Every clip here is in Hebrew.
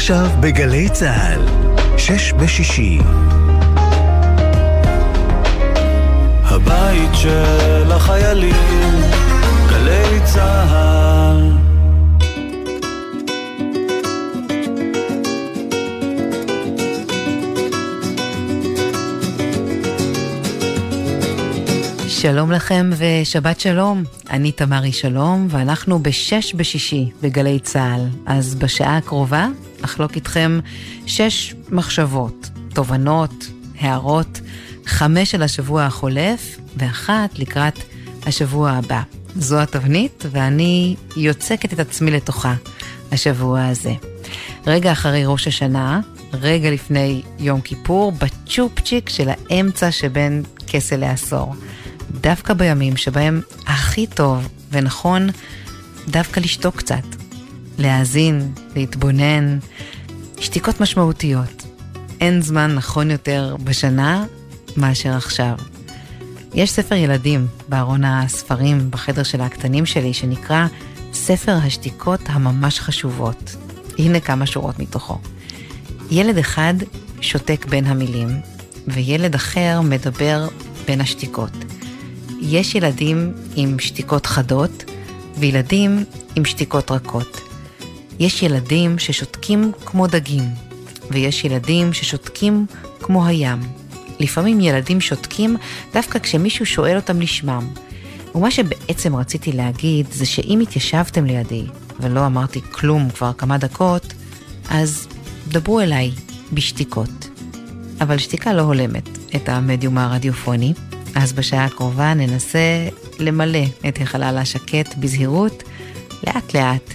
עכשיו בגלי צה"ל, שש בשישי. הבית של החיילים, גלי צה"ל. שלום לכם ושבת שלום, אני תמרי שלום ואנחנו בשש בשישי בגלי צה"ל. אז בשעה הקרובה אחלוק איתכם שש מחשבות, תובנות, הערות, חמש של השבוע החולף ואחת לקראת השבוע הבא. זו התבנית ואני יוצקת את עצמי לתוכה השבוע הזה. רגע אחרי ראש השנה, רגע לפני יום כיפור, בצ'ופצ'יק של האמצע שבין כסה לעשור. דווקא בימים שבהם הכי טוב ונכון דווקא לשתוק קצת, להאזין, להתבונן, שתיקות משמעותיות. אין זמן נכון יותר בשנה מאשר עכשיו. יש ספר ילדים בארון הספרים בחדר של הקטנים שלי שנקרא ספר השתיקות הממש חשובות. הנה כמה שורות מתוכו. ילד אחד שותק בין המילים, וילד אחר מדבר בין השתיקות. יש ילדים עם שתיקות חדות וילדים עם שתיקות רכות. יש ילדים ששותקים כמו דגים, ויש ילדים ששותקים כמו הים. לפעמים ילדים שותקים דווקא כשמישהו שואל אותם לשמם. ומה שבעצם רציתי להגיד זה שאם התיישבתם לידי ולא אמרתי כלום כבר כמה דקות, אז דברו אליי בשתיקות. אבל שתיקה לא הולמת את המדיום הרדיופוני. אז בשעה הקרובה ננסה למלא את החלל השקט בזהירות, לאט לאט,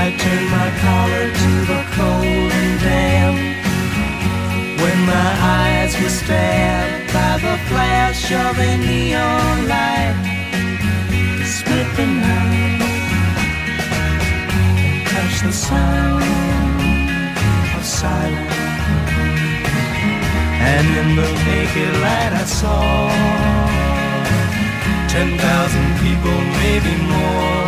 I turned my collar to the cold and damp. When my eyes were stabbed by the flash of a neon light, split the night and touched the sound of silence. And in the naked light I saw ten thousand people, maybe more.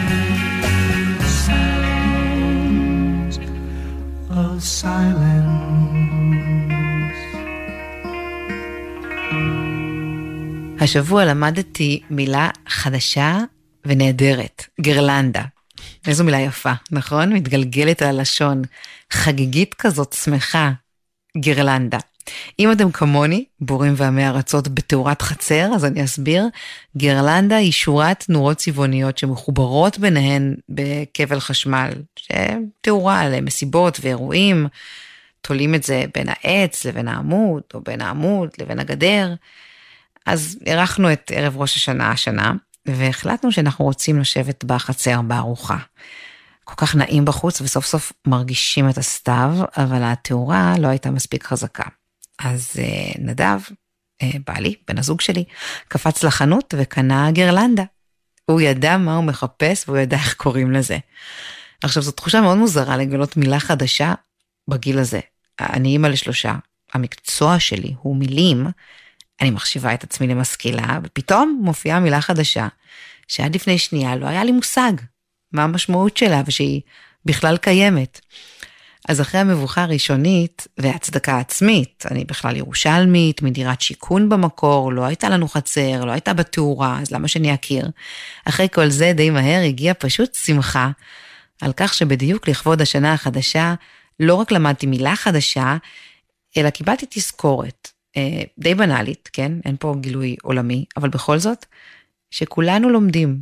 השבוע למדתי מילה חדשה ונהדרת, גרלנדה. איזו מילה יפה, נכון? מתגלגלת על הלשון. חגיגית כזאת, שמחה, גרלנדה. אם אתם כמוני, בורים ועמי ארצות בתאורת חצר, אז אני אסביר. גרלנדה היא שורת נורות צבעוניות שמחוברות ביניהן בכבל חשמל, שתאורה למסיבות ואירועים. תולים את זה בין העץ לבין העמוד, או בין העמוד לבין הגדר. אז אירחנו את ערב ראש השנה השנה, והחלטנו שאנחנו רוצים לשבת בחצר בארוחה. כל כך נעים בחוץ וסוף סוף מרגישים את הסתיו, אבל התאורה לא הייתה מספיק חזקה. אז אה, נדב, אה, בעלי, בן הזוג שלי, קפץ לחנות וקנה גרלנדה. הוא ידע מה הוא מחפש והוא ידע איך קוראים לזה. עכשיו זו תחושה מאוד מוזרה לגלות מילה חדשה בגיל הזה. אני אימא לשלושה, המקצוע שלי הוא מילים, אני מחשיבה את עצמי למשכילה, ופתאום מופיעה מילה חדשה, שעד לפני שנייה לא היה לי מושג מה המשמעות שלה ושהיא בכלל קיימת. אז אחרי המבוכה הראשונית והצדקה עצמית, אני בכלל ירושלמית, מדירת שיכון במקור, לא הייתה לנו חצר, לא הייתה בתאורה, אז למה שאני אכיר? אחרי כל זה די מהר הגיעה פשוט שמחה על כך שבדיוק לכבוד השנה החדשה, לא רק למדתי מילה חדשה, אלא קיבלתי תזכורת, אה, די בנאלית, כן? אין פה גילוי עולמי, אבל בכל זאת, שכולנו לומדים,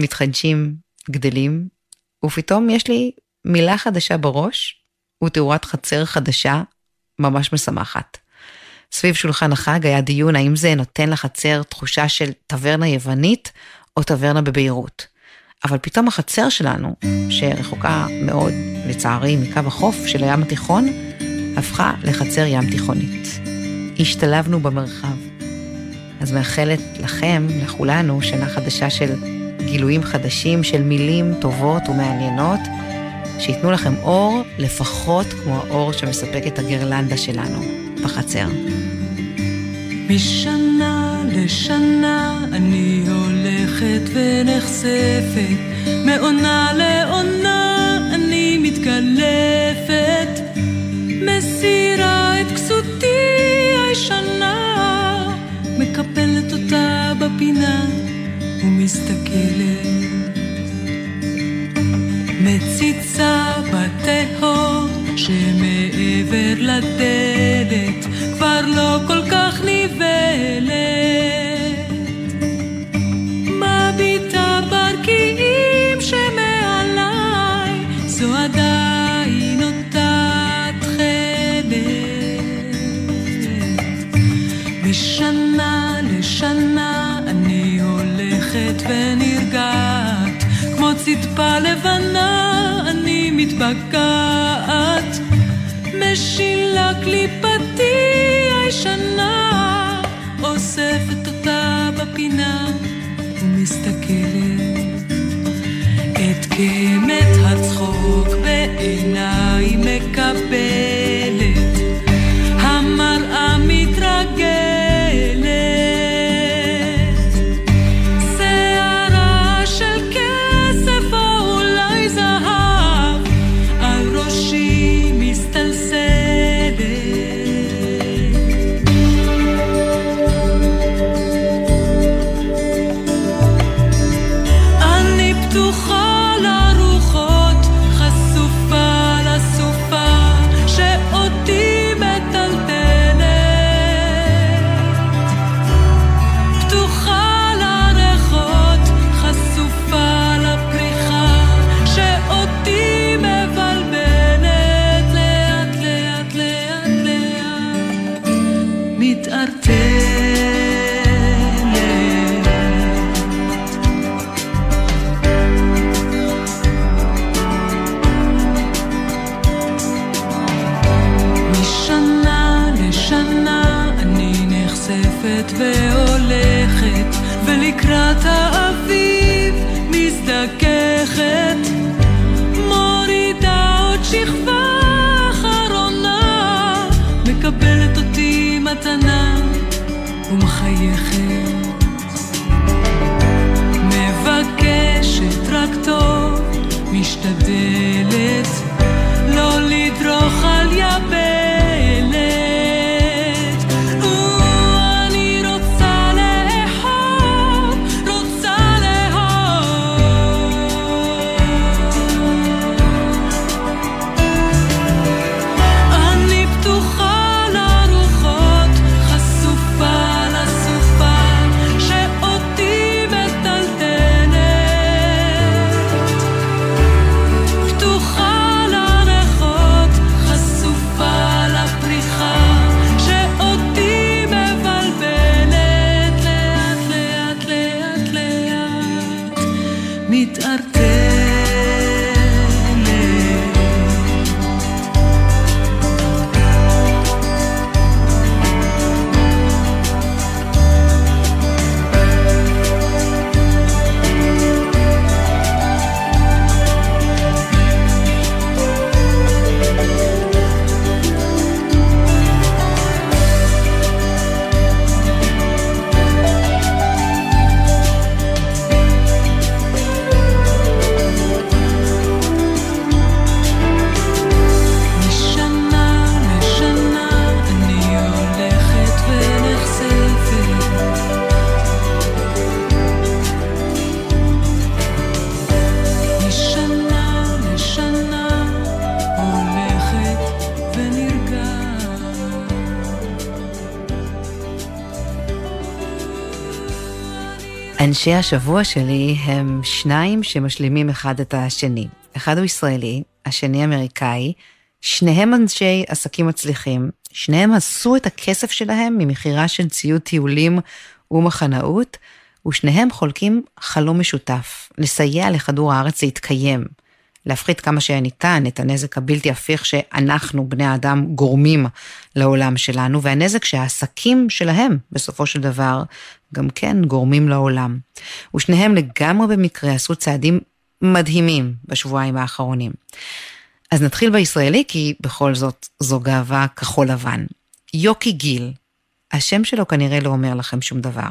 מתחדשים, גדלים, ופתאום יש לי מילה חדשה בראש, ותאורת חצר חדשה ממש משמחת. סביב שולחן החג היה דיון האם זה נותן לחצר תחושה של טברנה יוונית או טברנה בביירות. אבל פתאום החצר שלנו, שרחוקה מאוד, לצערי, מקו החוף של הים התיכון, הפכה לחצר ים תיכונית. השתלבנו במרחב. אז מאחלת לכם, לכולנו, שנה חדשה של גילויים חדשים, של מילים טובות ומעניינות, שייתנו לכם אור לפחות כמו האור שמספק את הגרלנדה שלנו בחצר. משנה לשנה אני הולכת ונחשפת, מעונה לעונה אני מתקלפת, מסירה את כסותי הישנה, מקפלת אותה בפינה ומסתכלת. מציצה בתהום שמעבר לדלת כבר לא כל כך נבלת. מביטה ברקיעים שמעליי, זו עדיין אותה תכלת. משנה לשנה אני הולכת ונרגעת, כמו צדפה לבנה מתבקעת. משילה קליפתי הישנה, אוספת אותה בפינה ומסתכלת. את קמת הצחוק בעיניי מקבלת, אנשי השבוע שלי הם שניים שמשלימים אחד את השני. אחד הוא ישראלי, השני אמריקאי, שניהם אנשי עסקים מצליחים, שניהם עשו את הכסף שלהם ממכירה של ציוד טיולים ומחנאות, ושניהם חולקים חלום משותף, לסייע לכדור הארץ להתקיים, להפחית כמה שניתן את הנזק הבלתי הפיך שאנחנו, בני האדם, גורמים לעולם שלנו, והנזק שהעסקים שלהם, בסופו של דבר, גם כן גורמים לעולם. ושניהם לגמרי במקרה עשו צעדים מדהימים בשבועיים האחרונים. אז נתחיל בישראלי, כי בכל זאת זו גאווה כחול לבן. יוקי גיל, השם שלו כנראה לא אומר לכם שום דבר,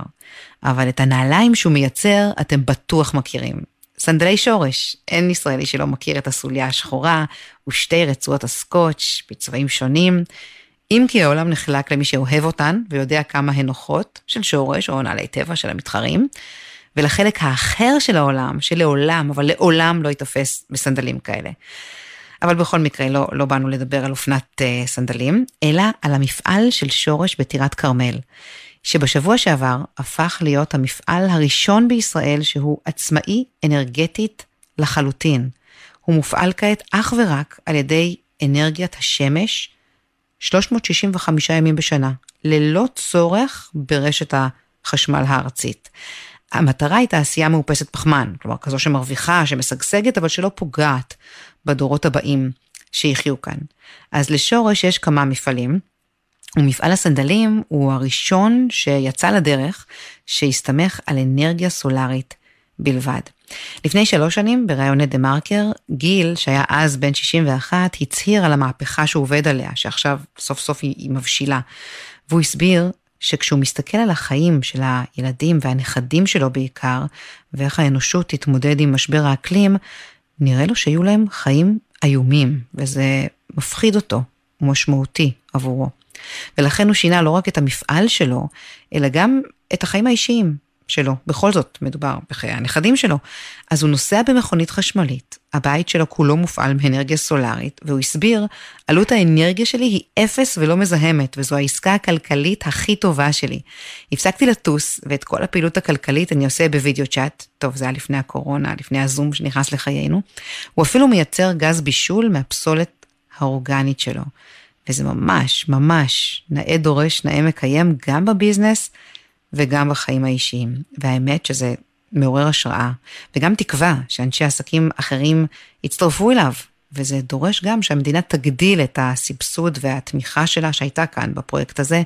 אבל את הנעליים שהוא מייצר אתם בטוח מכירים. סנדלי שורש, אין ישראלי שלא מכיר את הסוליה השחורה ושתי רצועות הסקוץ' בצבעים שונים, אם כי העולם נחלק למי שאוהב אותן ויודע כמה הן נוחות, של שורש או נעלי טבע של המתחרים, ולחלק האחר של העולם, שלעולם, אבל לעולם לא ייתפס בסנדלים כאלה. אבל בכל מקרה, לא, לא באנו לדבר על אופנת uh, סנדלים, אלא על המפעל של שורש בטירת כרמל, שבשבוע שעבר הפך להיות המפעל הראשון בישראל שהוא עצמאי אנרגטית לחלוטין. הוא מופעל כעת אך ורק על ידי אנרגיית השמש, 365 ימים בשנה, ללא צורך ברשת החשמל הארצית. המטרה היא תעשייה מאופסת פחמן, כלומר כזו שמרוויחה, שמשגשגת, אבל שלא פוגעת בדורות הבאים שיחיו כאן. אז לשורש יש כמה מפעלים, ומפעל הסנדלים הוא הראשון שיצא לדרך, שהסתמך על אנרגיה סולארית בלבד. לפני שלוש שנים, בראיון לדה מרקר, גיל, שהיה אז בן 61, הצהיר על המהפכה שהוא עובד עליה, שעכשיו סוף סוף היא, מבשילה. והוא הסביר שכשהוא מסתכל על החיים של הילדים והנכדים שלו בעיקר, ואיך האנושות תתמודד עם משבר האקלים, נראה לו שיהיו להם חיים איומים, וזה מפחיד אותו, ומשמעותי עבורו. ולכן הוא שינה לא רק את המפעל שלו, אלא גם את החיים האישיים שלו. בכל זאת, מדובר בחיי הנכדים שלו. אז הוא נוסע במכונית חשמלית, הבית שלו כולו מופעל מאנרגיה סולארית, והוא הסביר, עלות האנרגיה שלי היא אפס ולא מזהמת, וזו העסקה הכלכלית הכי טובה שלי. הפסקתי לטוס, ואת כל הפעילות הכלכלית אני עושה בווידאו צ'אט, טוב, זה היה לפני הקורונה, לפני הזום שנכנס לחיינו. הוא אפילו מייצר גז בישול מהפסולת האורגנית שלו. וזה ממש, ממש נאה דורש, נאה מקיים, גם בביזנס וגם בחיים האישיים. והאמת שזה מעורר השראה, וגם תקווה שאנשי עסקים אחרים יצטרפו אליו, וזה דורש גם שהמדינה תגדיל את הסבסוד והתמיכה שלה שהייתה כאן בפרויקט הזה,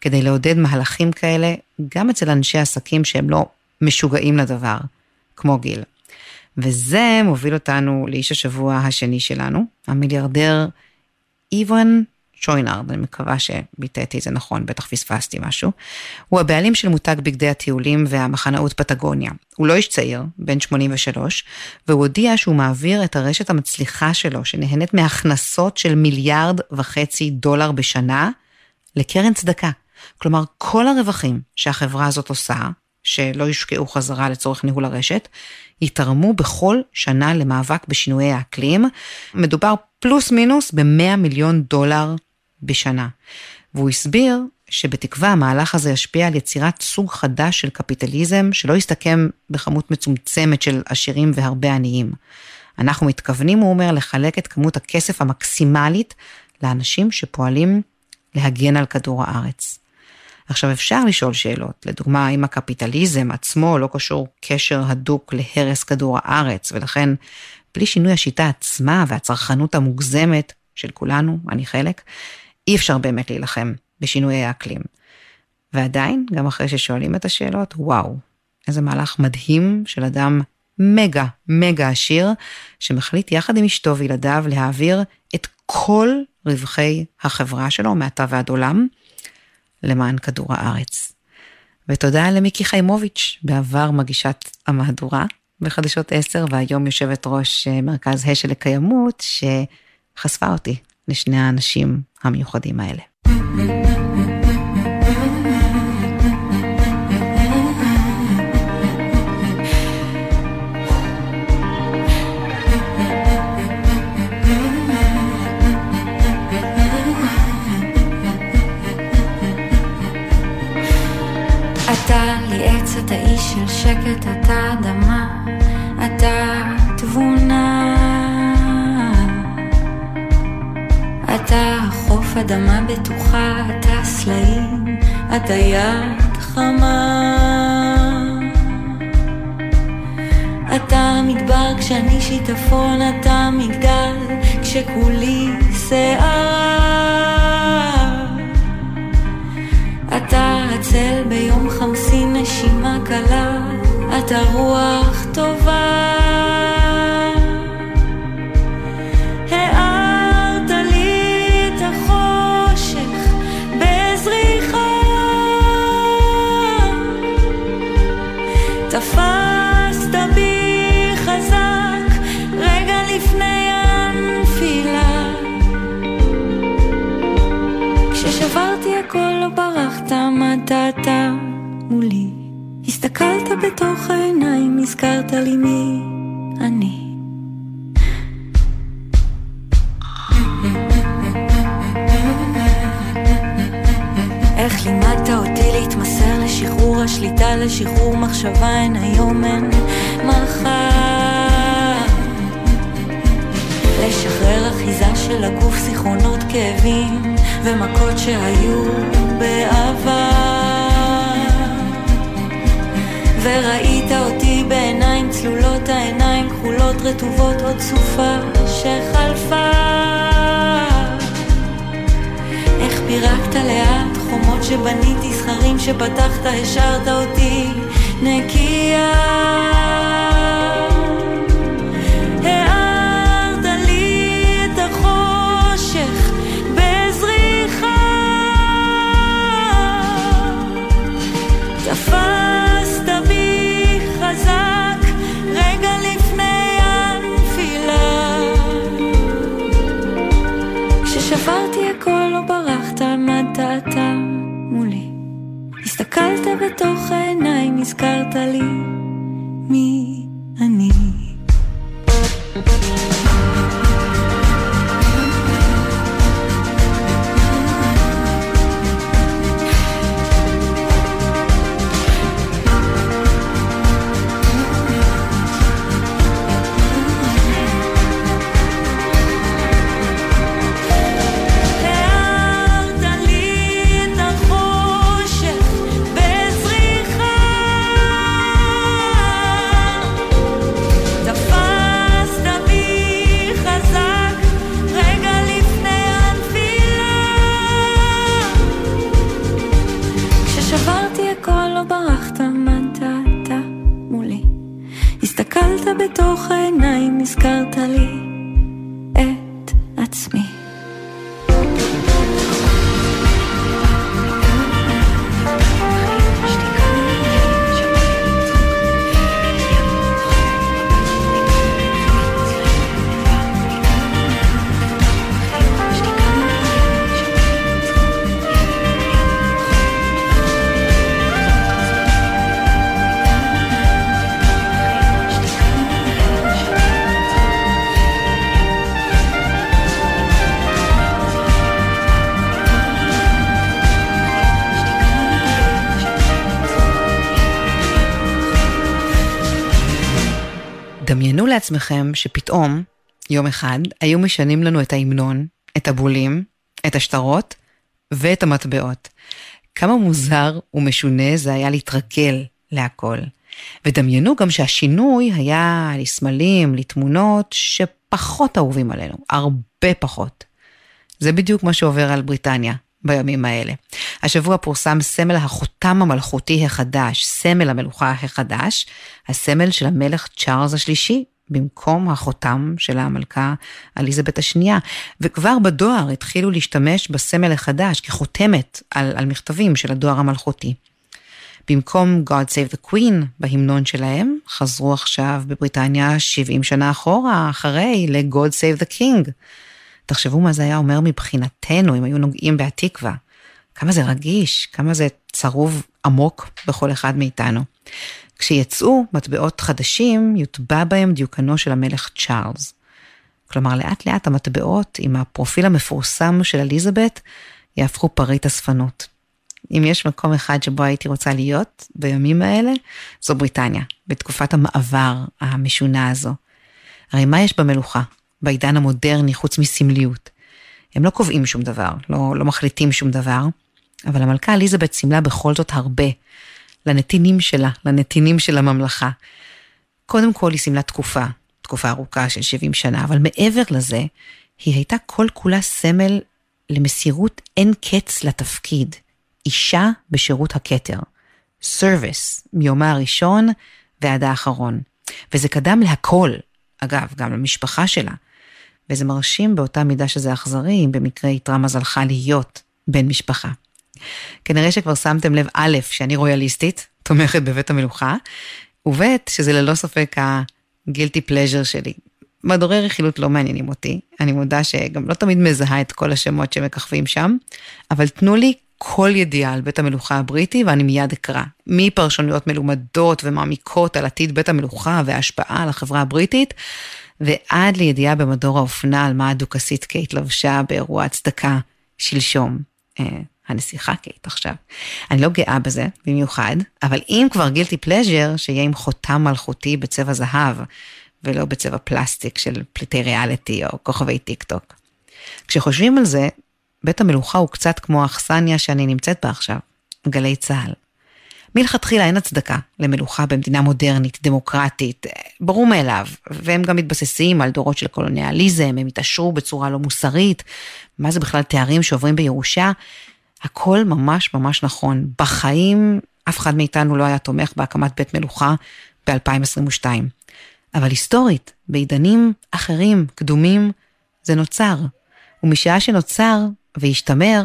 כדי לעודד מהלכים כאלה, גם אצל אנשי עסקים שהם לא משוגעים לדבר, כמו גיל. וזה מוביל אותנו לאיש השבוע השני שלנו, המיליארדר איוון שוינארד, אני מקווה שביטאתי את זה נכון, בטח פספסתי משהו. הוא הבעלים של מותג בגדי הטיולים והמחנאות פטגוניה. הוא לא איש צעיר, בן 83, והוא הודיע שהוא מעביר את הרשת המצליחה שלו, שנהנית מהכנסות של מיליארד וחצי דולר בשנה, לקרן צדקה. כלומר, כל הרווחים שהחברה הזאת עושה, שלא יושקעו חזרה לצורך ניהול הרשת, יתרמו בכל שנה למאבק בשינויי האקלים. מדובר פלוס מינוס ב-100 מיליון דולר בשנה. והוא הסביר שבתקווה המהלך הזה ישפיע על יצירת סוג חדש של קפיטליזם שלא יסתכם בכמות מצומצמת של עשירים והרבה עניים. אנחנו מתכוונים, הוא אומר, לחלק את כמות הכסף המקסימלית לאנשים שפועלים להגן על כדור הארץ. עכשיו אפשר לשאול שאלות, לדוגמה, האם הקפיטליזם עצמו לא קשור קשר הדוק להרס כדור הארץ, ולכן בלי שינוי השיטה עצמה והצרכנות המוגזמת של כולנו, אני חלק, אי אפשר באמת להילחם בשינויי האקלים. ועדיין, גם אחרי ששואלים את השאלות, וואו, איזה מהלך מדהים של אדם מגה, מגה עשיר, שמחליט יחד עם אשתו וילדיו להעביר את כל רווחי החברה שלו, מעתה ועד עולם, למען כדור הארץ. ותודה למיקי חיימוביץ', בעבר מגישת המהדורה בחדשות 10, והיום יושבת ראש אה, מרכז השל לקיימות, שחשפה אותי לשני האנשים המיוחדים האלה. אתה לי עץ, אתה איש של שקט, אתה אדמה, אתה אתה חוף אדמה בטוחה, אתה סלעים, אתה יד חמה. אתה מדבר כשאני שיטפון, אתה מגדל כשכולי שיער. אתה הצל ביום חמסי נשימה קלה, אתה רוח טובה. אתה מולי. הסתכלת בתוך העיניים, הזכרת לי מי אני. איך לימדת אותי להתמסר לשחרור השליטה, לשחרור מחשבה, אין היום, אין מחר. לשחרר אחיזה של הגוף, זיכרונות, כאבים ומכות שהיו בעבר. וראית אותי בעיניים צלולות, העיניים כחולות, רטובות, עוד סופה שחלפה. איך פירקת לאט חומות שבניתי, זכרים שפתחת, השארת אותי נקייה. בתוך העיניים הזכרת לי לעצמכם שפתאום, יום אחד, היו משנים לנו את ההמנון, את הבולים, את השטרות ואת המטבעות. כמה מוזר ומשונה זה היה להתרגל להכל. ודמיינו גם שהשינוי היה לסמלים, לתמונות שפחות אהובים עלינו, הרבה פחות. זה בדיוק מה שעובר על בריטניה בימים האלה. השבוע פורסם סמל החותם המלכותי החדש, סמל המלוכה החדש, הסמל של המלך צ'ארלס השלישי, במקום החותם של המלכה אליזבת השנייה, וכבר בדואר התחילו להשתמש בסמל החדש כחותמת על, על מכתבים של הדואר המלכותי. במקום God Save the Queen בהמנון שלהם, חזרו עכשיו בבריטניה 70 שנה אחורה, אחרי ל-God Save the King. תחשבו מה זה היה אומר מבחינתנו אם היו נוגעים בהתקווה. כמה זה רגיש, כמה זה צרוב עמוק בכל אחד מאיתנו. כשיצאו מטבעות חדשים, יוטבע בהם דיוקנו של המלך צ'ארלס. כלומר, לאט לאט המטבעות עם הפרופיל המפורסם של אליזבת יהפכו פריט אספנות. אם יש מקום אחד שבו הייתי רוצה להיות בימים האלה, זו בריטניה, בתקופת המעבר המשונה הזו. הרי מה יש במלוכה, בעידן המודרני, חוץ מסמליות? הם לא קובעים שום דבר, לא, לא מחליטים שום דבר, אבל המלכה אליזבת סימלה בכל זאת הרבה לנתינים שלה, לנתינים של הממלכה. קודם כל היא סימלה תקופה, תקופה ארוכה של 70 שנה, אבל מעבר לזה, היא הייתה כל כולה סמל למסירות אין קץ לתפקיד. אישה בשירות הכתר. סרוויס, מיומה הראשון ועד האחרון. וזה קדם להכל, אגב, גם למשפחה שלה. וזה מרשים באותה מידה שזה אכזרי, אם במקרה איתרע מזלך להיות בן משפחה. כנראה שכבר שמתם לב, א', שאני רויאליסטית, תומכת בבית המלוכה, וב', שזה ללא ספק הגילטי פלז'ר שלי. מדורי רכילות לא מעניינים אותי, אני מודה שגם לא תמיד מזהה את כל השמות שמככבים שם, אבל תנו לי כל ידיעה על בית המלוכה הבריטי ואני מיד אקרא. מפרשנויות מלומדות ומעמיקות על עתיד בית המלוכה וההשפעה על החברה הבריטית, ועד לידיעה במדור האופנה על מה הדוכסית קייט לבשה באירוע הצדקה שלשום. הנסיכה קייט עכשיו. אני לא גאה בזה במיוחד, אבל אם כבר guilty pleasure, שיהיה עם חותם מלכותי בצבע זהב, ולא בצבע פלסטיק של פליטי ריאליטי או כוכבי טיק טוק. כשחושבים על זה, בית המלוכה הוא קצת כמו האכסניה שאני נמצאת בה עכשיו, גלי צה"ל. מלכתחילה אין הצדקה למלוכה במדינה מודרנית, דמוקרטית, ברור מאליו, והם גם מתבססים על דורות של קולוניאליזם, הם התעשרו בצורה לא מוסרית, מה זה בכלל תארים שעוברים בירושה, הכל ממש ממש נכון. בחיים אף אחד מאיתנו לא היה תומך בהקמת בית מלוכה ב-2022. אבל היסטורית, בעידנים אחרים, קדומים, זה נוצר. ומשעה שנוצר והשתמר,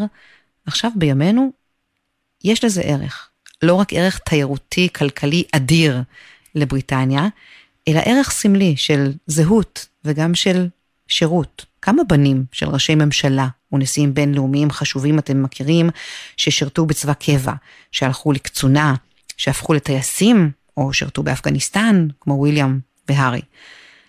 עכשיו בימינו, יש לזה ערך. לא רק ערך תיירותי, כלכלי אדיר לבריטניה, אלא ערך סמלי של זהות וגם של שירות. כמה בנים של ראשי ממשלה ונשיאים בינלאומיים חשובים אתם מכירים, ששירתו בצבא קבע, שהלכו לקצונה, שהפכו לטייסים, או שירתו באפגניסטן, כמו וויליאם והארי.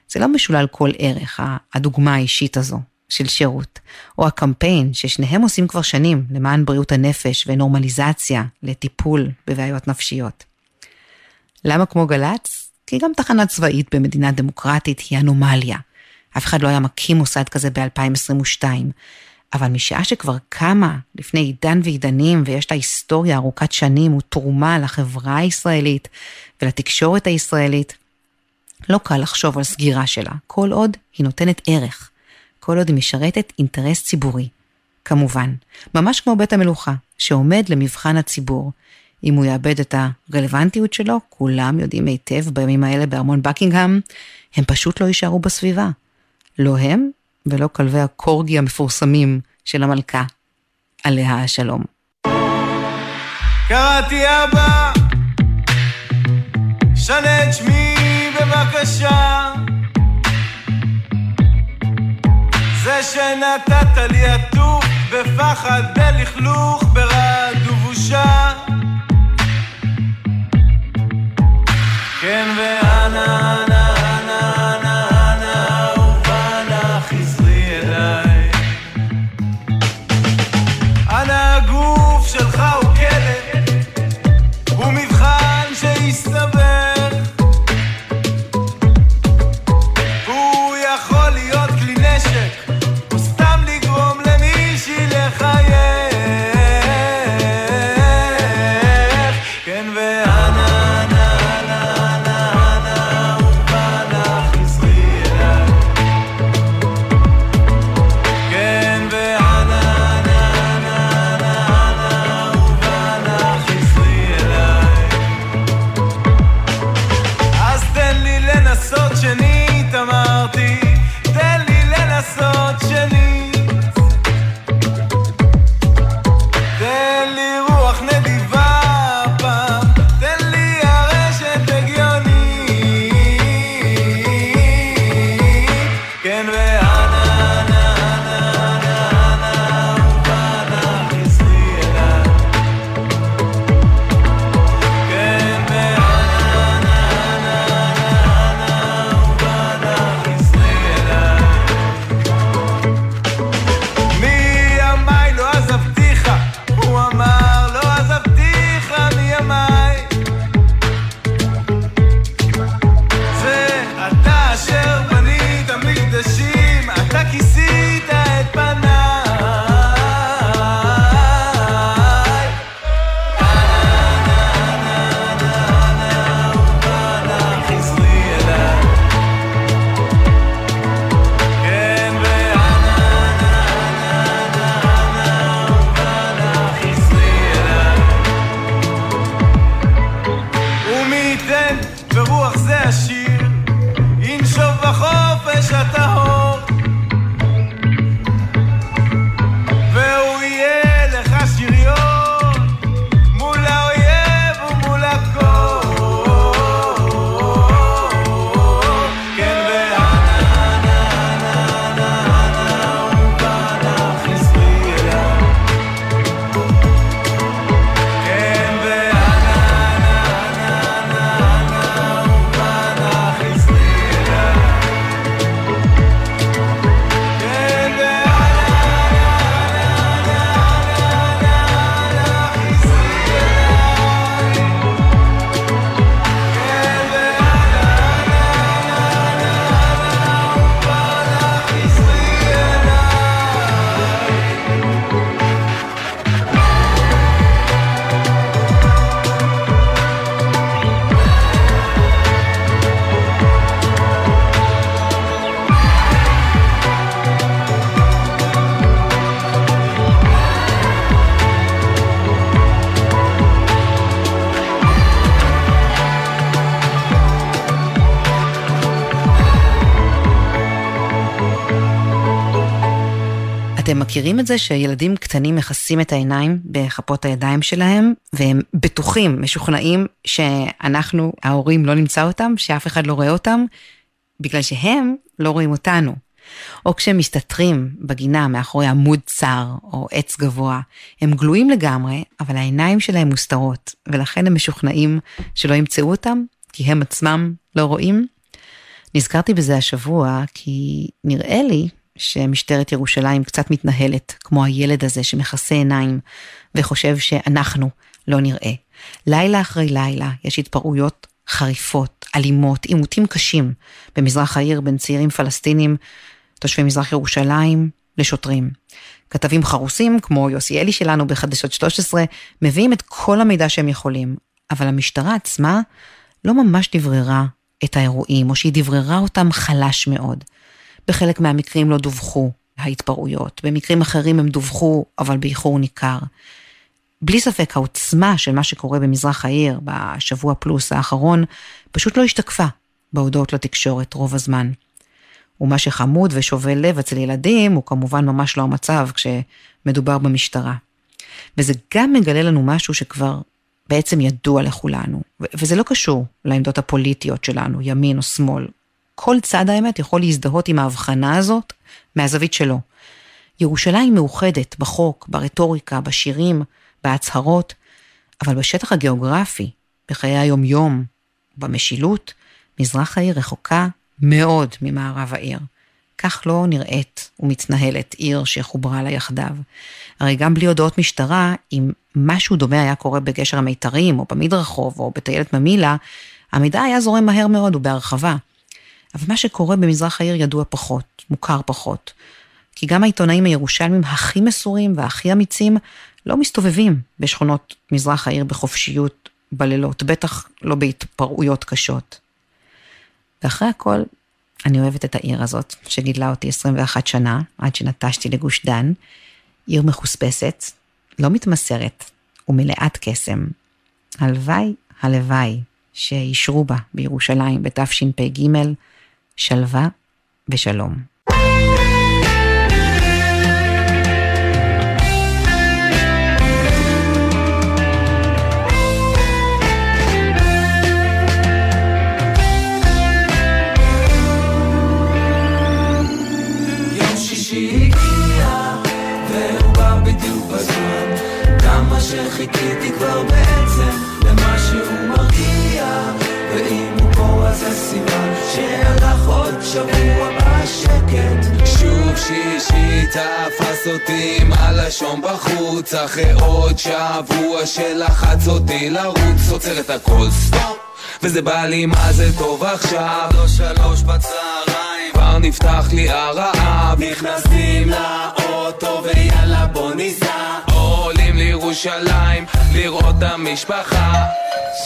זה לא משולל כל ערך, הדוגמה האישית הזו של שירות, או הקמפיין ששניהם עושים כבר שנים למען בריאות הנפש ונורמליזציה לטיפול בבעיות נפשיות. למה כמו גל"צ? כי גם תחנה צבאית במדינה דמוקרטית היא אנומליה. אף אחד לא היה מקים מוסד כזה ב-2022. אבל משעה שכבר קמה לפני עידן ועידנים ויש לה היסטוריה ארוכת שנים ותרומה לחברה הישראלית ולתקשורת הישראלית, לא קל לחשוב על סגירה שלה, כל עוד היא נותנת ערך, כל עוד היא משרתת אינטרס ציבורי. כמובן, ממש כמו בית המלוכה, שעומד למבחן הציבור. אם הוא יאבד את הרלוונטיות שלו, כולם יודעים היטב בימים האלה בארמון בקינגהם, הם פשוט לא יישארו בסביבה. לא הם ולא כלבי הקורגי המפורסמים של המלכה, עליה השלום. קראתי אבא, שנה את שמי בבקשה. זה שנתת לי עטוף בפחד, בלכלוך, ברעד ובושה. כן ואנה אתם מכירים את זה שילדים קטנים מכסים את העיניים בכפות הידיים שלהם, והם בטוחים, משוכנעים שאנחנו, ההורים, לא נמצא אותם, שאף אחד לא רואה אותם, בגלל שהם לא רואים אותנו. או כשהם מסתתרים בגינה מאחורי עמוד צר או עץ גבוה, הם גלויים לגמרי, אבל העיניים שלהם מוסתרות, ולכן הם משוכנעים שלא ימצאו אותם, כי הם עצמם לא רואים. נזכרתי בזה השבוע, כי נראה לי שמשטרת ירושלים קצת מתנהלת כמו הילד הזה שמכסה עיניים וחושב שאנחנו לא נראה. לילה אחרי לילה יש התפרעויות חריפות, אלימות, עימותים קשים במזרח העיר בין צעירים פלסטינים, תושבי מזרח ירושלים, לשוטרים. כתבים חרוסים, כמו יוסי אלי שלנו בחדשות 13, מביאים את כל המידע שהם יכולים, אבל המשטרה עצמה לא ממש דבררה את האירועים, או שהיא דבררה אותם חלש מאוד. בחלק מהמקרים לא דווחו ההתפרעויות, במקרים אחרים הם דווחו, אבל באיחור ניכר. בלי ספק העוצמה של מה שקורה במזרח העיר בשבוע פלוס האחרון, פשוט לא השתקפה בהודעות לתקשורת רוב הזמן. ומה שחמוד ושובה לב אצל ילדים הוא כמובן ממש לא המצב כשמדובר במשטרה. וזה גם מגלה לנו משהו שכבר בעצם ידוע לכולנו, וזה לא קשור לעמדות הפוליטיות שלנו, ימין או שמאל. כל צד האמת יכול להזדהות עם ההבחנה הזאת מהזווית שלו. ירושלים מאוחדת בחוק, ברטוריקה, בשירים, בהצהרות, אבל בשטח הגיאוגרפי, בחיי היום-יום, במשילות, מזרח העיר רחוקה מאוד ממערב העיר. כך לא נראית ומתנהלת עיר שחוברה לה יחדיו. הרי גם בלי הודעות משטרה, אם משהו דומה היה קורה בגשר המיתרים, או במדרחוב, או בטיילת ממילא, המידע היה זורם מהר מאוד ובהרחבה. אבל מה שקורה במזרח העיר ידוע פחות, מוכר פחות. כי גם העיתונאים הירושלמים הכי מסורים והכי אמיצים לא מסתובבים בשכונות מזרח העיר בחופשיות בלילות, בטח לא בהתפרעויות קשות. ואחרי הכל, אני אוהבת את העיר הזאת, שגידלה אותי 21 שנה, עד שנטשתי לגוש דן. עיר מחוספסת, לא מתמסרת ומלאת קסם. הלוואי, הלוואי, שאישרו בה בירושלים בתשפ"ג שלווה ושלום. שחיכיתי כבר בעצם זה סימן שהלך עוד שבוע בשקט. שוב שישי תפס אותי עם הלשון בחוץ. אחרי עוד שבוע שלחץ אותי לרוץ. עוצר את הכל סטופ וזה בא לי מה זה טוב עכשיו. לא שלוש בצהריים. כבר נפתח לי הרעב. נכנסים לאוטו ויאללה בוא ניסע. עולים לירושלים לראות את המשפחה.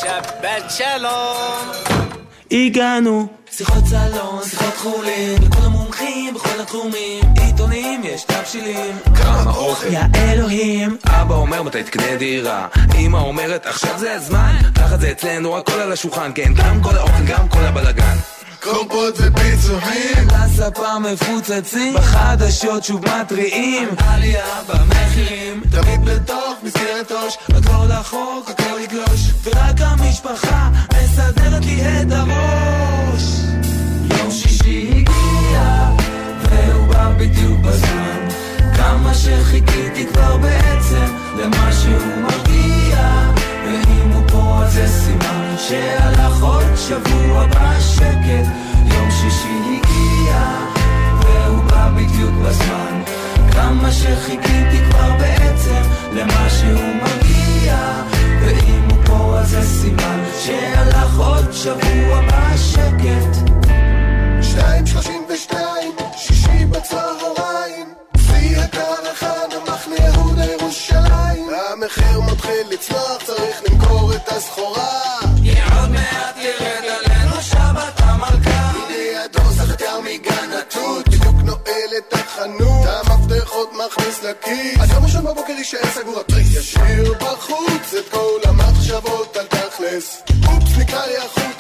שבת שלום הגענו. שיחות סלון, שיחות חולין לכל המומחים בכל התחומים. עיתונים יש תבשילים. כמה אוכל יא אלוהים. אבא אומר מתי תקנה דירה? אמא אומרת עכשיו זה הזמן. תחת זה אצלנו הכל על השולחן כן. גם כל האוכל גם כל הבלאגן קומפות ופיצוחים לספה מפוצצים בחדשות שוב מתריעים. עלייה במחירים תמיד בתוך מסגרת ראש. הכל החוק, הכל יגלוש ורק המשפחה מסדרת לי את הראש. יום שישי הגיע והוא בא בדיוק בזמן. כמה שחיכיתי כבר בעצם למה שהוא מרגיע ואם הוא פה אז זה סימן שהלך עוד שבוע בשקט יום שישי הגיע והוא בא בדיוק בזמן. כמה שחיכיתי כבר בעצם למה שהוא מגיע. ואם הוא פה אז זה סימן שהלך עוד שבוע בשקט שתיים שלושים ושתיים, שישי בצהריים. שיא הקר אחד, המחנה יהודה ירושלים המחיר לצלוח, צריך למכור את הסחורה. עוד מעט ירד עלינו שבת המלכה. הנה הדוס החתר מגן התות. בדיוק נועל את החנות. המפתחות מכניס לכיס. אז יום ראשון בבוקר יישאר סגור התריס ישאיר בחוץ. את כל המחשבות על תכלס. אופס נקרא לי החוט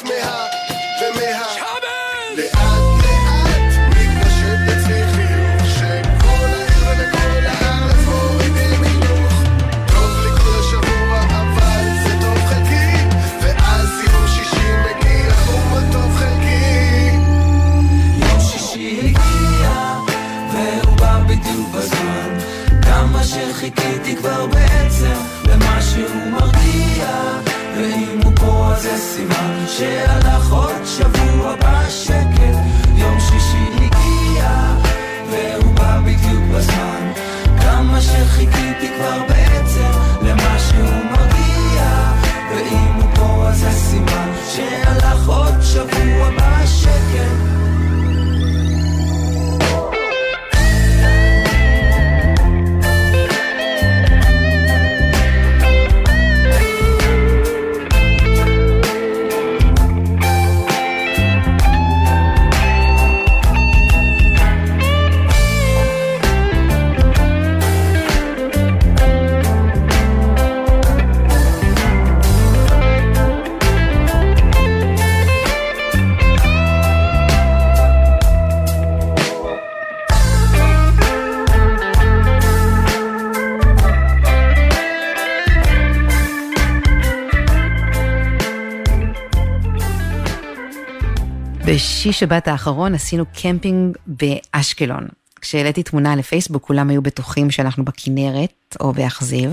בשישי שבת האחרון עשינו קמפינג באשקלון. כשהעליתי תמונה לפייסבוק כולם היו בטוחים שאנחנו בכנרת או באכזיב,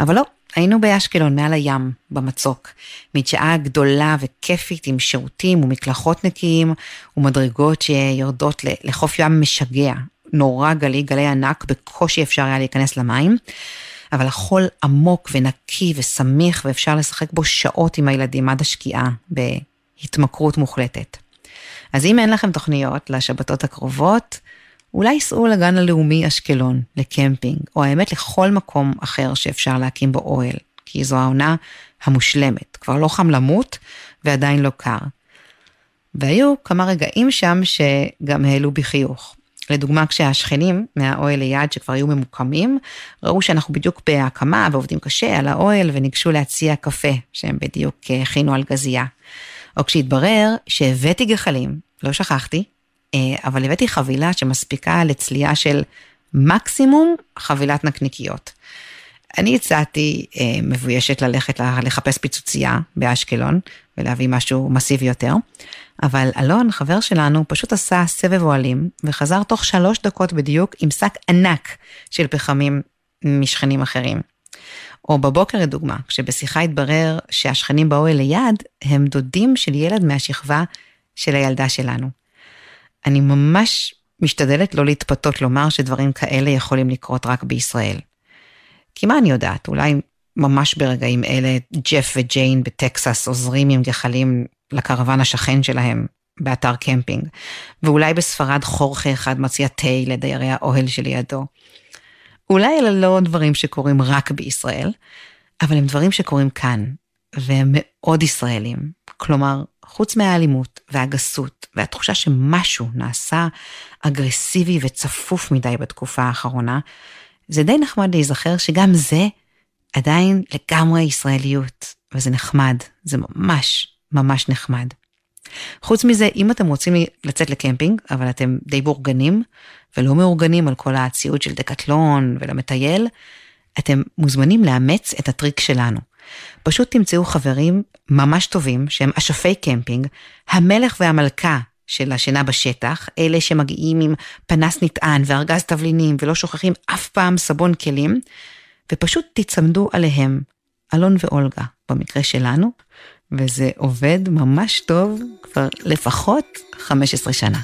אבל לא, היינו באשקלון מעל הים, במצוק. מדשאה גדולה וכיפית עם שירותים ומקלחות נקיים ומדרגות שיורדות לחוף ים משגע. נורא גלי, גלי ענק, בקושי אפשר היה להיכנס למים. אבל החול עמוק ונקי וסמיך ואפשר לשחק בו שעות עם הילדים עד השקיעה בהתמכרות מוחלטת. אז אם אין לכם תוכניות לשבתות הקרובות, אולי סעו לגן הלאומי אשקלון, לקמפינג, או האמת לכל מקום אחר שאפשר להקים בו אוהל, כי זו העונה המושלמת, כבר לא חם למות ועדיין לא קר. והיו כמה רגעים שם שגם העלו בי חיוך. לדוגמה, כשהשכנים מהאוהל ליד שכבר היו ממוקמים, ראו שאנחנו בדיוק בהקמה ועובדים קשה על האוהל וניגשו להציע קפה שהם בדיוק הכינו על גזייה. או כשהתברר שהבאתי גחלים, לא שכחתי, אה, אבל הבאתי חבילה שמספיקה לצלייה של מקסימום חבילת נקניקיות. אני הצעתי אה, מבוישת ללכת לחפש פיצוצייה באשקלון ולהביא משהו מסיבי יותר, אבל אלון, חבר שלנו, פשוט עשה סבב אוהלים וחזר תוך שלוש דקות בדיוק עם שק ענק של פחמים משכנים אחרים. או בבוקר לדוגמה, כשבשיחה התברר שהשכנים באוהל ליד הם דודים של ילד מהשכבה של הילדה שלנו. אני ממש משתדלת לא להתפתות לומר שדברים כאלה יכולים לקרות רק בישראל. כי מה אני יודעת, אולי ממש ברגעים אלה ג'ף וג'יין בטקסס עוזרים עם גחלים לקרוון השכן שלהם באתר קמפינג, ואולי בספרד חורכה אחד מציע תה לדיירי האוהל שלידו. אולי אלה לא דברים שקורים רק בישראל, אבל הם דברים שקורים כאן, והם מאוד ישראלים. כלומר, חוץ מהאלימות והגסות והתחושה שמשהו נעשה אגרסיבי וצפוף מדי בתקופה האחרונה, זה די נחמד להיזכר שגם זה עדיין לגמרי ישראליות, וזה נחמד, זה ממש ממש נחמד. חוץ מזה, אם אתם רוצים לצאת לקמפינג, אבל אתם די בורגנים, ולא מאורגנים על כל הציוד של דקטלון ולמטייל, אתם מוזמנים לאמץ את הטריק שלנו. פשוט תמצאו חברים ממש טובים שהם אשפי קמפינג, המלך והמלכה של השינה בשטח, אלה שמגיעים עם פנס נטען וארגז תבלינים ולא שוכחים אף פעם סבון כלים, ופשוט תיצמדו עליהם, אלון ואולגה, במקרה שלנו, וזה עובד ממש טוב כבר לפחות 15 שנה.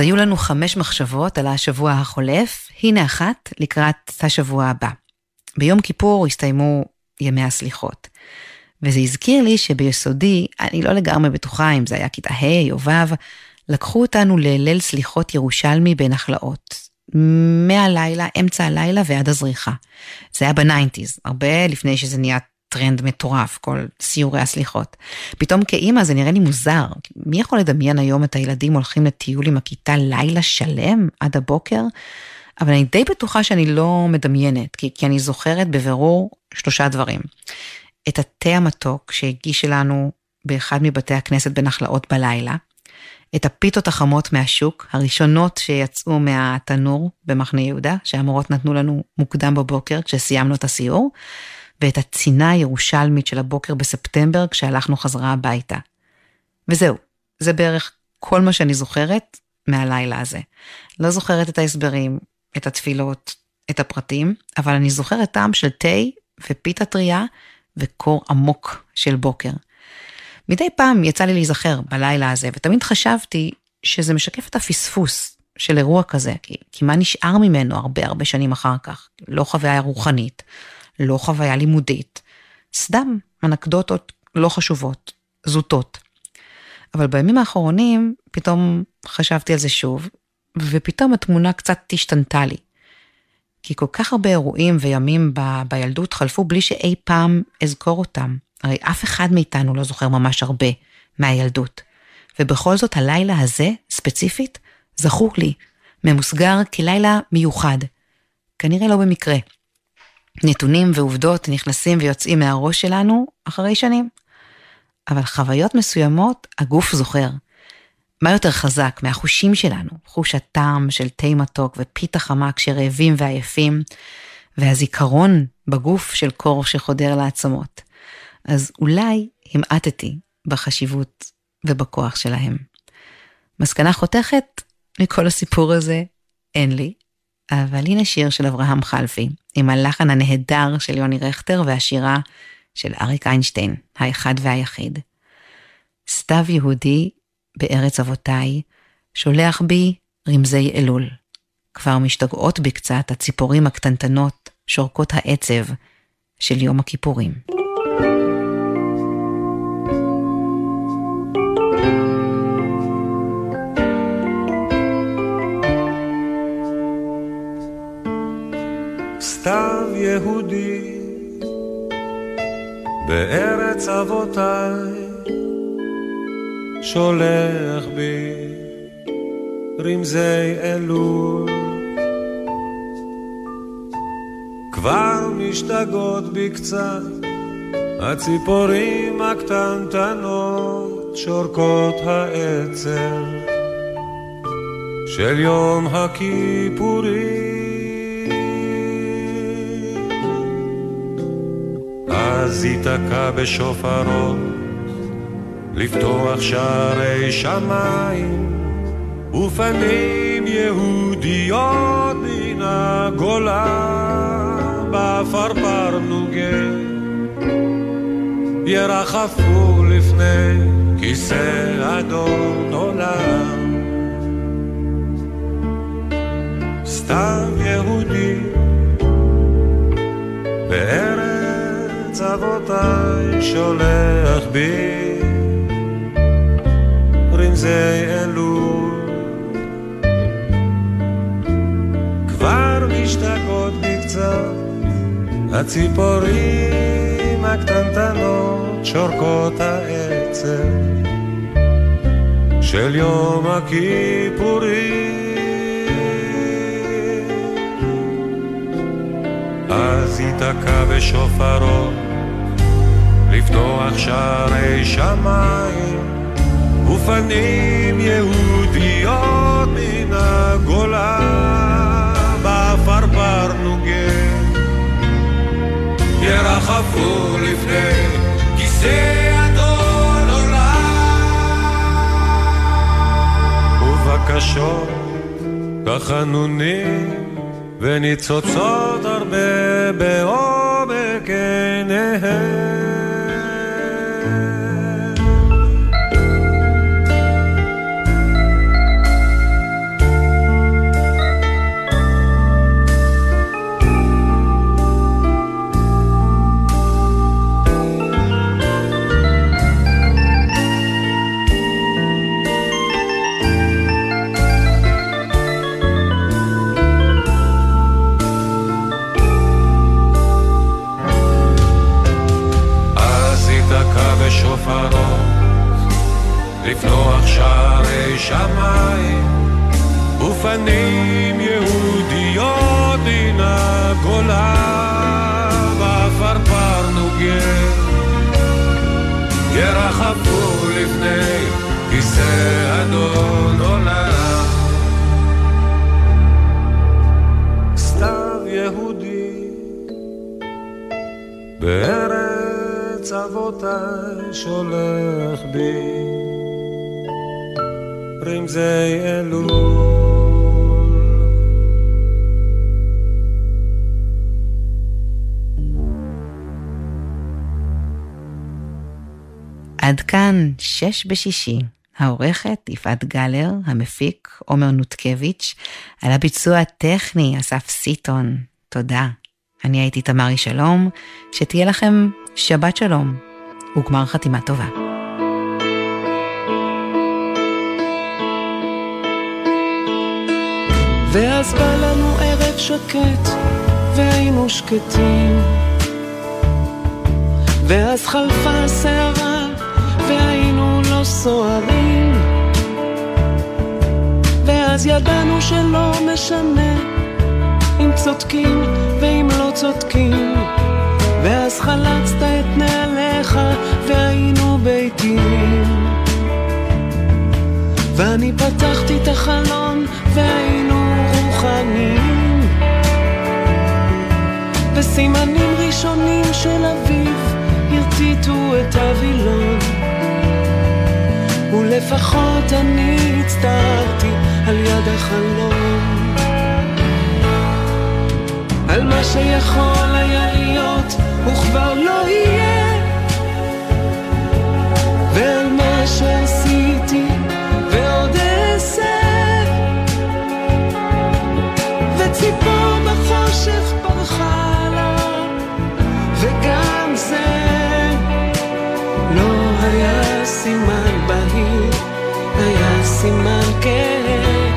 היו לנו חמש מחשבות על השבוע החולף, הנה אחת לקראת השבוע הבא. ביום כיפור הסתיימו ימי הסליחות. וזה הזכיר לי שביסודי, אני לא לגמרי בטוחה אם זה היה כיתה ה' או ו', לקחו אותנו לליל סליחות ירושלמי בנחלאות. מהלילה, אמצע הלילה ועד הזריחה. זה היה ב nineties, הרבה לפני שזה נהיה טרנד מטורף, כל סיורי הסליחות. פתאום כאימא זה נראה לי מוזר. מי יכול לדמיין היום את הילדים הולכים לטיול עם הכיתה לילה שלם עד הבוקר? אבל אני די בטוחה שאני לא מדמיינת, כי, כי אני זוכרת בבירור שלושה דברים. את התה המתוק שהגיש לנו באחד מבתי הכנסת בנחלאות בלילה, את הפיתות החמות מהשוק, הראשונות שיצאו מהתנור במחנה יהודה, שהמורות נתנו לנו מוקדם בבוקר כשסיימנו את הסיור, ואת הצינה הירושלמית של הבוקר בספטמבר כשהלכנו חזרה הביתה. וזהו, זה בערך כל מה שאני זוכרת מהלילה הזה. לא זוכרת את ההסברים, את התפילות, את הפרטים, אבל אני זוכרת טעם של תה ופיתה טריה וקור עמוק של בוקר. מדי פעם יצא לי להיזכר בלילה הזה, ותמיד חשבתי שזה משקף את הפספוס של אירוע כזה, כי, כי מה נשאר ממנו הרבה הרבה שנים אחר כך? לא חוויה רוחנית, לא חוויה לימודית, סתם אנקדוטות לא חשובות, זוטות. אבל בימים האחרונים פתאום חשבתי על זה שוב, ופתאום התמונה קצת השתנתה לי. כי כל כך הרבה אירועים וימים ב, בילדות חלפו בלי שאי פעם אזכור אותם. הרי אף אחד מאיתנו לא זוכר ממש הרבה מהילדות. ובכל זאת הלילה הזה, ספציפית, זכור לי, ממוסגר כלילה מיוחד. כנראה לא במקרה. נתונים ועובדות נכנסים ויוצאים מהראש שלנו אחרי שנים. אבל חוויות מסוימות הגוף זוכר. מה יותר חזק מהחושים שלנו? חוש הטעם של תה מתוק ופיתה חמה כשרעבים ועייפים, והזיכרון בגוף של קור שחודר לעצמות. אז אולי המעטתי בחשיבות ובכוח שלהם. מסקנה חותכת מכל הסיפור הזה אין לי, אבל הנה שיר של אברהם חלפי, עם הלחן הנהדר של יוני רכטר והשירה של אריק איינשטיין, האחד והיחיד. סתיו יהודי בארץ אבותיי, שולח בי רמזי אלול. כבר משתגעות בי קצת הציפורים הקטנטנות, שורקות העצב, של יום הכיפורים. אבותיי שולח בי רמזי אלול. כבר משתגעות בי קצת הציפורים הקטנטנות שורקות העצר של יום הכיפורים אז ייתקע בשופרו לפתוח שערי שמיים ופנים יהודיות מן הגולה בפרפר נוגה ירחפו לפני כיסא אדון עולם. סתם יהודי בארץ אבותיי שולח בי. רמזי אלול. כבר משתגעות בי קצת הציפורים הקטנטנות שורקות העצב של יום הכיפורים. אז ייתקע בשופרו לפתוח שערי שמיים ופנים יהודיות מן הגולה בפרפר נוגן ירחפו לפני כיסא אדון עולם. ובקשות תחנונים וניצוצות הרבה בעומק עיניהם שמיים ופנים יהודיות מן הגולה ועפרפר נוגן ירחפו לפני כיסא אדון עולם. סתיו יהודי בארץ אבותיי שולח בי רמזי אלול. עד כאן שש בשישי. העורכת יפעת גלר, המפיק עומר נותקביץ', על הביצוע הטכני אסף סיטון. תודה. אני הייתי תמרי שלום, שתהיה לכם שבת שלום וגמר חתימה טובה. ואז בא לנו ערב שקט, והיינו שקטים. ואז חלפה הסערה, והיינו לא סוערים. ואז ידענו שלא משנה אם צודקים ואם לא צודקים. ואז חלצת את נעליך, והיינו ביתיים. ואני פתחתי את החלון, והיינו רוחניים. וסימנים ראשונים של אביב הרטיטו את הווילון. ולפחות אני הצטערתי על יד החלום על מה שיכול היה להיות וכבר לא יהיה. ועל מה שעשיתי החושך ברחה לה, וגם זה לא היה סימן בהיר, היה סימן כהה.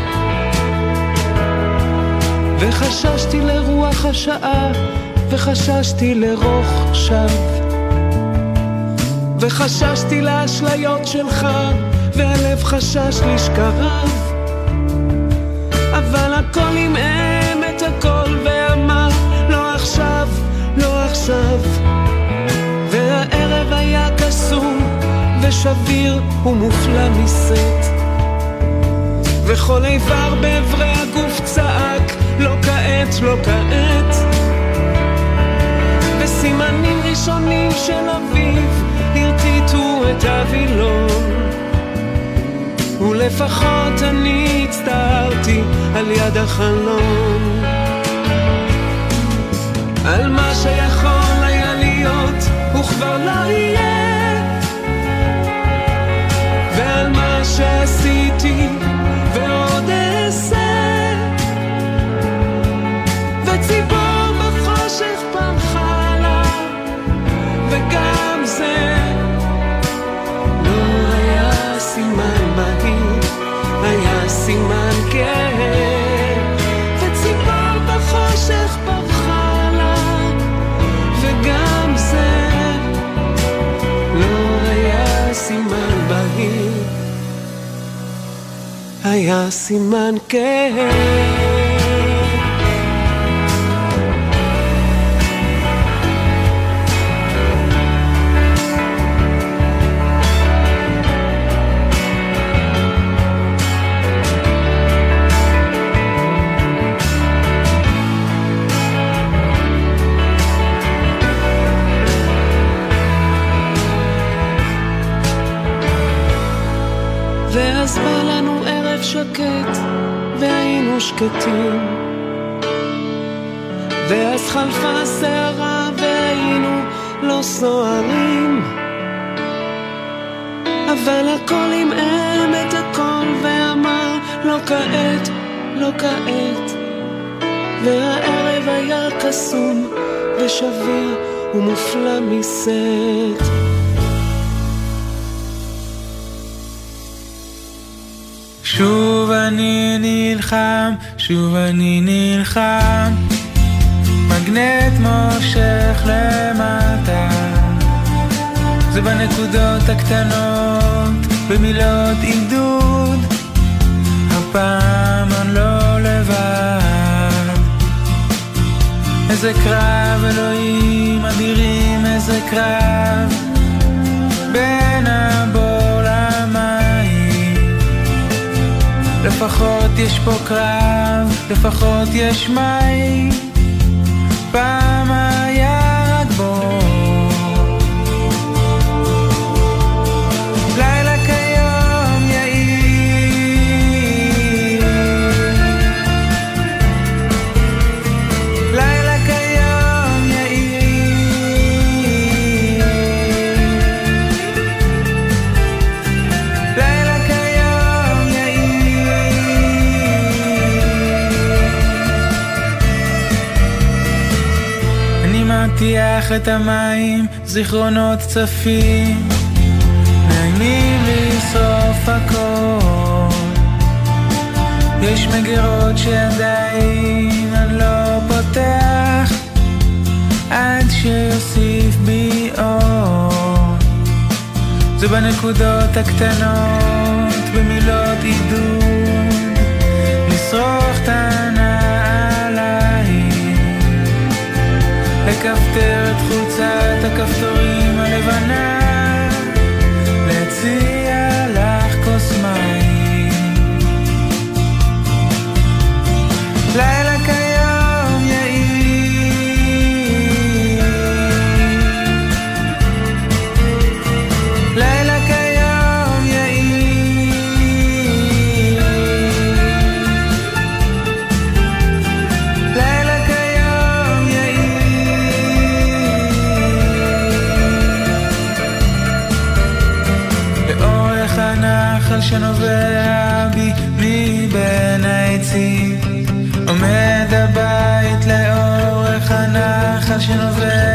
וחששתי לרוח השעה, וחששתי לרוך שווא. וחששתי לאשליות שלך, והלב חשש לשכריו. אבל הכל עם אמת הכל ו... עכשיו. והערב היה קסום, ושביר ומופלא מסט. וכל איבר באברי הגוף צעק, לא כעת, לא כעת. וסימנים ראשונים של אביב הרטיטו את הווילון. ולפחות אני הצטערתי על יד החלון. על מה שיכול להיות, וכבר לא יהיה. ועל מה שעשיתי, ועוד אעשה. וציפור בחושך פרחה לה, וגם זה לא היה סימן בהיר, היה סימן היה סימן כן. ואז בא לנו ערב שקט, והיינו שקטים. ואז חלפה הסערה, והיינו לא סוערים. אבל הכל עמעם את הכל, ואמר לא כעת, לא כעת. והערב היה קסום, ושביר ומופלא מסט. שוב אני נלחם, שוב אני נלחם, מגנט מושך למטה. זה בנקודות הקטנות, במילות עידוד, הפעם אני לא לבד. איזה קרב, אלוהים אדירים, איזה קרב, לפחות יש פה קרב, לפחות יש מים. פעם היה מטיח את המים, זיכרונות צפים, מאיימים לשרוף הכל. יש מגירות שעדיין אני לא פותח, עד שיוסיף בי אור. זה בנקודות הקטנות, במילות עידוד, לשרוך את הנעליים, לכפתר את חולצת הכפתורים הלבנה, שנובע בי מבין העצים עומד הבית לאורך הנחל שנובע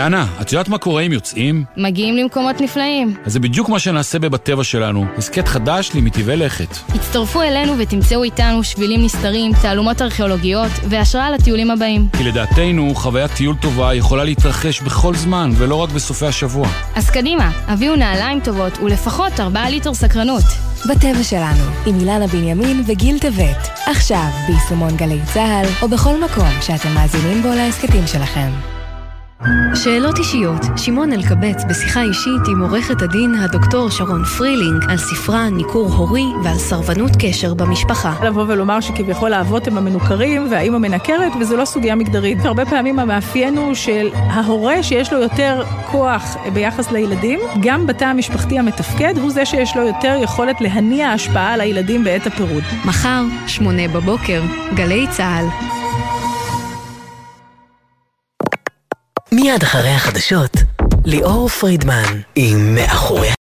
אילנה, את יודעת מה קורה אם יוצאים? מגיעים למקומות נפלאים. אז זה בדיוק מה שנעשה בבטבע שלנו, הסכת חדש למטבעי לכת. הצטרפו אלינו ותמצאו איתנו שבילים נסתרים, תעלומות ארכיאולוגיות והשראה לטיולים הבאים. כי לדעתנו, חוויית טיול טובה יכולה להתרחש בכל זמן, ולא רק בסופי השבוע. אז קדימה, הביאו נעליים טובות ולפחות 4 ליטר סקרנות. בטבע שלנו, עם אילנה בנימין וגיל טבת. עכשיו, ביישומון גלי צה"ל, או בכל מקום שאתם מאזינים בו להסכתים שלכם. שאלות אישיות, שמעון אלקבץ בשיחה אישית עם עורכת הדין הדוקטור שרון פרילינג על ספרה ניכור הורי ועל סרבנות קשר במשפחה. לבוא ולומר שכביכול האבות הם המנוכרים והאימא מנכרת וזו לא סוגיה מגדרית. הרבה פעמים המאפיין הוא של ההורה שיש לו יותר כוח ביחס לילדים, גם בתא המשפחתי המתפקד הוא זה שיש לו יותר יכולת להניע השפעה על הילדים בעת הפירוד. מחר, שמונה בבוקר, גלי צה"ל. מיד אחרי החדשות, ליאור פרידמן עם מאחורי